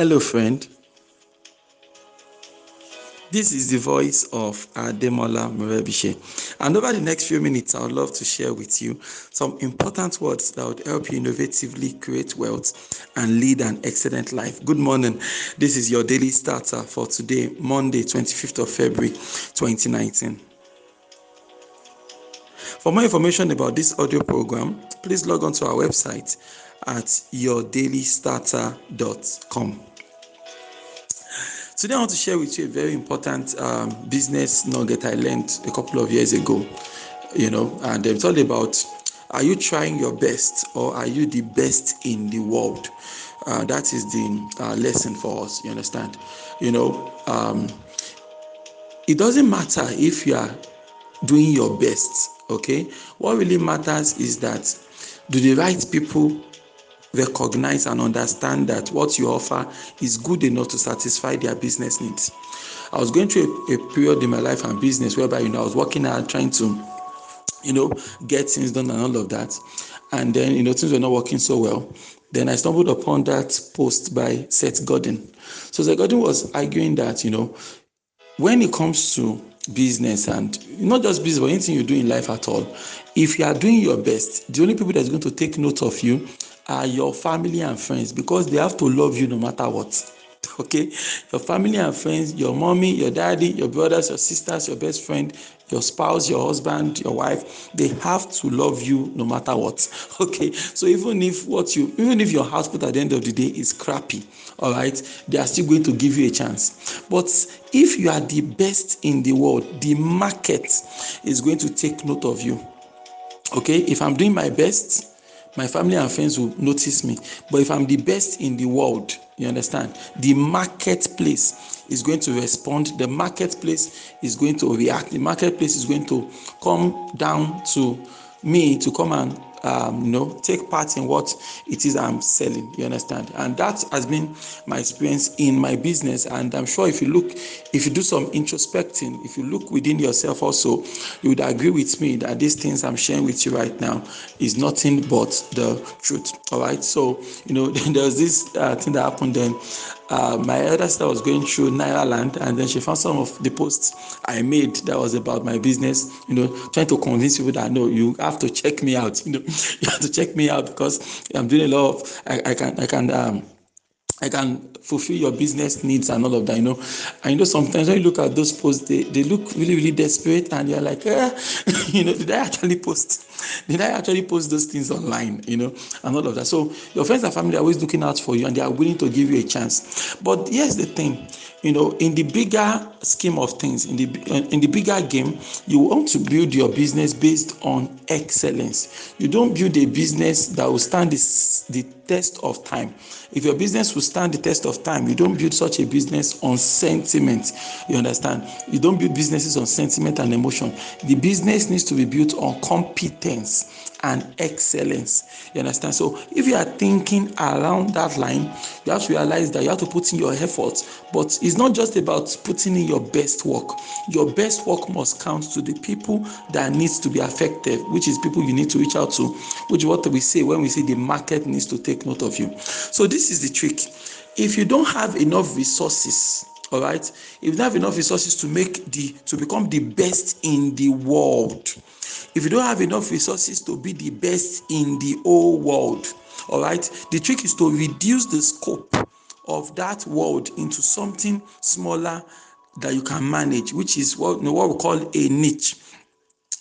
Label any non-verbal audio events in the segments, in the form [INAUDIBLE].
Hello, friend. This is the voice of Ademola Murebishe. And over the next few minutes, I would love to share with you some important words that would help you innovatively create wealth and lead an excellent life. Good morning. This is your daily starter for today, Monday, 25th of February, 2019. For more information about this audio program, please log on to our website at yourdailystarter.com. Today, I want to share with you a very important um, business nugget I learned a couple of years ago. You know, and it's all about are you trying your best or are you the best in the world? Uh, that is the uh, lesson for us. You understand? You know, um, it doesn't matter if you are doing your best. Okay, what really matters is that do the right people recognize and understand that what you offer is good enough to satisfy their business needs. I was going through a, a period in my life and business whereby you know I was working hard trying to you know get things done and all of that. And then you know things were not working so well. Then i stumbled upon that post by seth godin. So seth godin was arguing that you know when it comes to business and not just business but anything you do in life at all if you are doing your best the only people that's going to take note of you are your family and friends because they have to love you no matter what [LAUGHS] okay? Your family and friends your mommy your daddy your brothers your sisters your best friend your spouse your husband your wife they have to love you no matter what [LAUGHS] okay? So even if what you even if your output at the end of the day is crappy all right they are still going to give you a chance. But if you are the best in the world the market is going to take note of you okay? If i'm doing my best my family and friends will notice me. But if i'm the best in the world you understand? The marketplace is going to respond. The marketplace is going to react. The marketplace is going to come down to me to come and um, you know take part in what it is i'm selling you understand? And that has been my experience in my business. And i'm sure if you look if you do some introspecting if you look within yourself also you would agree with me that these things i'm sharing with you right now is nothing but the truth all right? So you know [LAUGHS] there was this uh, thing that happened then uh, my elder sister was going through Nairaland and then she found some of the posts I made that was about my business, you know, trying to convince people that no, you have to check me out, [LAUGHS] you know, you have to check me out because I'm doing a lot of, I, I can, I can, um, I can fulfill your business needs and all of that, you know. You know, sometimes when you look at those posts, they, they look really, really desperate and you're like, eh, [LAUGHS] you know, did I actually post? Did I actually post those things online, you know, and all of that? So your friends and family are always looking out for you and they are willing to give you a chance. But here's the thing, you know, in the bigger scheme of things, in the in the bigger game, you want to build your business based on excellence. You don't build a business that will stand this, the test of time. If your business will stand the test of time, you don't build such a business on sentiment. You understand? You don't build businesses on sentiment and emotion. The business needs to be built on competence and excellence. You understand? So if you are thinking around that line, you have to realize that you have to put in your effort. But it's not just about putting in your best work. Your best work must count to the people that needs to be affected, which is people you need to reach out to, which is what we say when we say the market needs to take note of you. So this is the trick. If you don't have enough resources, all right, if you don't have enough resources to make the to become the best in the world, if you don't have enough resources to be the best in the whole world, all right, the trick is to reduce the scope of that world into something smaller that you can manage, which is what, you know, what we call a niche.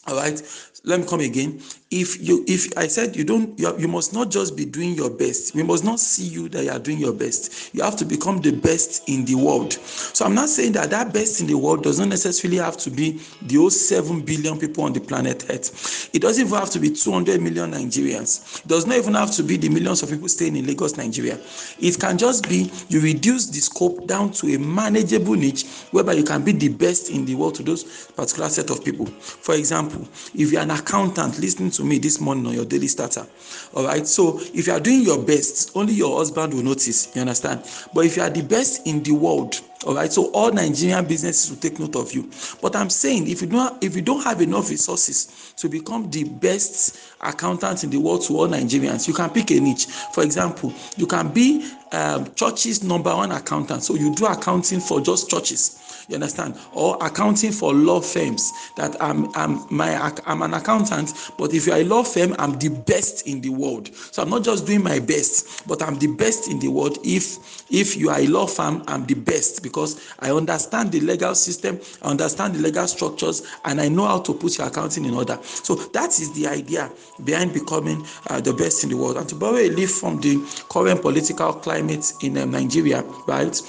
All right, let me come again if you if i said you don't you, you must not just be doing your best. We must not see you that you are doing your best. You have to become the best in the world. So i'm not saying that that best in the world does not necessarily have to be the whole 7 billion people on the planet earth. It doesn't even have to be 200 million nigerians. It does not even have to be the millions of people staying in lagos nigeria. It can just be you reduce the scope down to a manageable niche whereby you can be the best in the world to those particular set of people. For example if you're an accountant listening to to me this morning on your daily starter. All right. So if you are doing your best, only your husband will notice. You understand? But if you are the best in the world, all right. So all Nigerian businesses will take note of you. But I'm saying if you don't if you don't have enough resources to become the best accountant in the world to all Nigerians, you can pick a niche. For example, you can be um, church's number one accountant. So you do accounting for just churches. You understand? Or accounting for law firms. That I'm I'm my I'm an accountant, but if you're a law firm, I'm the best in the world. So I'm not just doing my best, but I'm the best in the world. If if you are a law firm, I'm the best because I understand the legal system, I understand the legal structures, and I know how to put your accounting in order. So that is the idea behind becoming uh, the best in the world. And to borrow a leaf from the current political climate in um, Nigeria, right?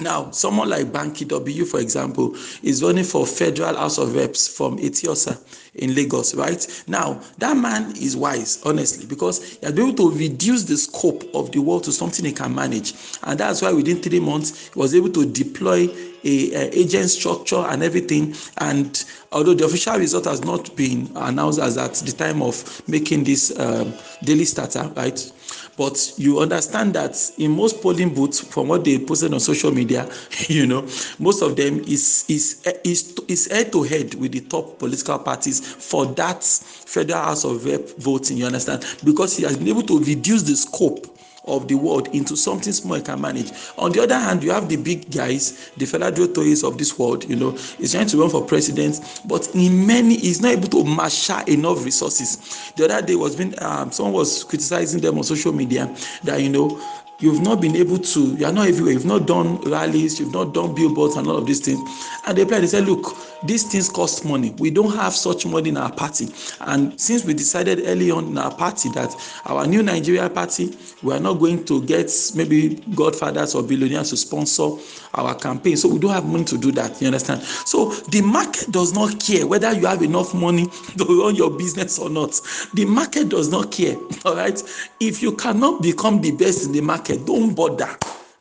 Now, someone like Banky W, for example, is running for Federal House of Reps from Etiosa in Lagos, right? Now, that man is wise, honestly, because he has been able to reduce the scope of the world to something he can manage. And that's why within three months, he was able to deploy a, a agent structure and everything. And although the official result has not been announced as at the time of making this um, daily starter, right? But you understand that in most polling booths, from what they posted on social media, [LAUGHS] you know, most of them is is is is head to head with the top political parties for that federal house of rep voting. You understand? Because he has been able to reduce the scope of the world into something small you can manage. On the other hand, you have the big guys, the Fela Durotoyes of this world, you know, he's trying to run for president, but in many, he's not able to marshal enough resources. The other day was being, um, someone was criticizing them on social media that, you know, you've not been able to you are not everywhere. You've not done rallies you've not done billboards and all of these things. And they play they say look these things cost money. We don't have such money in our party. And since we decided early on in our party that our new nigeria party we are not going to get maybe godfathers or billionaires to sponsor our campaign. So we don't have money to do that you understand? So the market does not care whether you have enough money [LAUGHS] to run your business or not. The market does not care [LAUGHS] all right? If you cannot become the best in the market don't bother.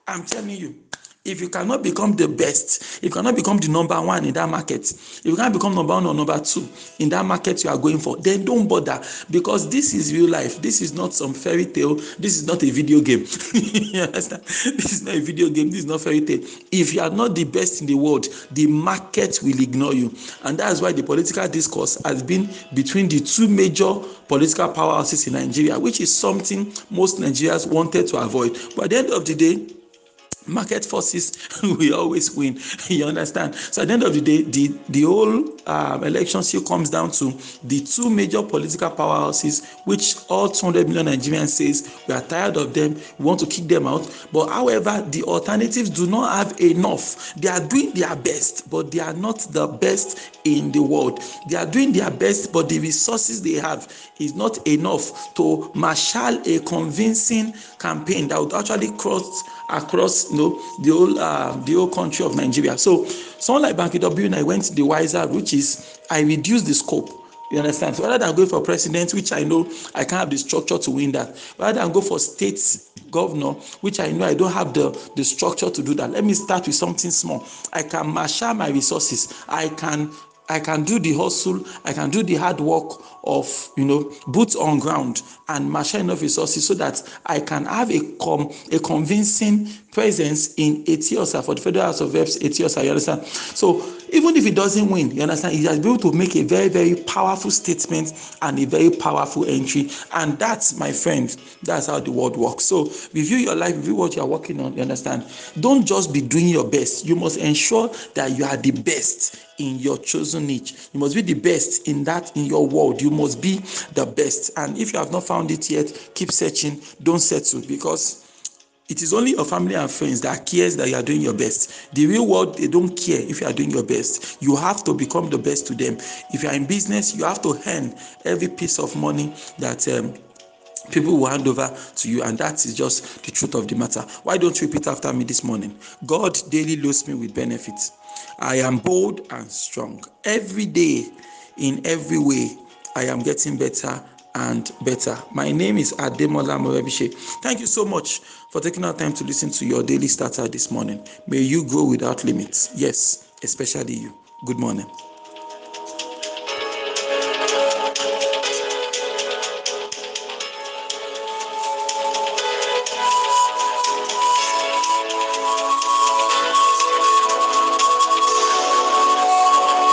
I'm telling you if you cannot become the best if you cannot become the number one in that market if you can't become number one or number two in that market you are going for then don't bother. Because this is real life. This is not some fairy tale. This is not a video game. [LAUGHS] This is not a video game. This is not fairy tale. If you are not the best in the world the market will ignore you. And that's why the political discourse has been between the two major political powerhouses in nigeria which is something most nigerians wanted to avoid. But at the end of the day market forces [LAUGHS] will always win. [LAUGHS] You understand? So at the end of the day the the whole um, election still comes down to the two major political powerhouses which all 200 million nigerians says we are tired of them we want to kick them out. But however the alternatives do not have enough. They are doing their best but they are not the best in the world. They are doing their best but the resources they have is not enough to marshal a convincing campaign that would actually cross across know the whole uh, the whole country of Nigeria. So someone like Banky W I went the wiser, which is I reduce the scope. You understand? So rather than go for president, which I know I can't have the structure to win that, rather than go for state governor, which I know I don't have the, the structure to do that. Let me start with something small. I can marshal my resources. I can I can do the hustle, I can do the hard work of you know boots on ground and marshal enough resources so that I can have a com a convincing presence in Etiosa for the Federal House of Reps Etiosa. You understand? So even if he doesn't win, you understand, he has been able to make a very, very powerful statement and a very powerful entry. And that's my friend, that's how the world works. So review your life, review what you are working on, you understand? Don't just be doing your best. You must ensure that you are the best in your chosen niche. You must be the best in that in your world. You must be the best. And if you have not found it yet, keep searching. Don't settle because it is only your family and friends that cares that you are doing your best. The real world, they don't care if you are doing your best. You have to become the best to them. If you are in business, you have to earn every piece of money that um, people will hand over to you and that is just the truth of the matter why don't you repeat after me this morning god daily loads me with benefits i am bold and strong every day in every way i am getting better and better. My name is Ademola Morebishe. Thank you so much for taking our time to listen to your daily starter this morning. May you grow without limits. Yes, especially you. Good morning.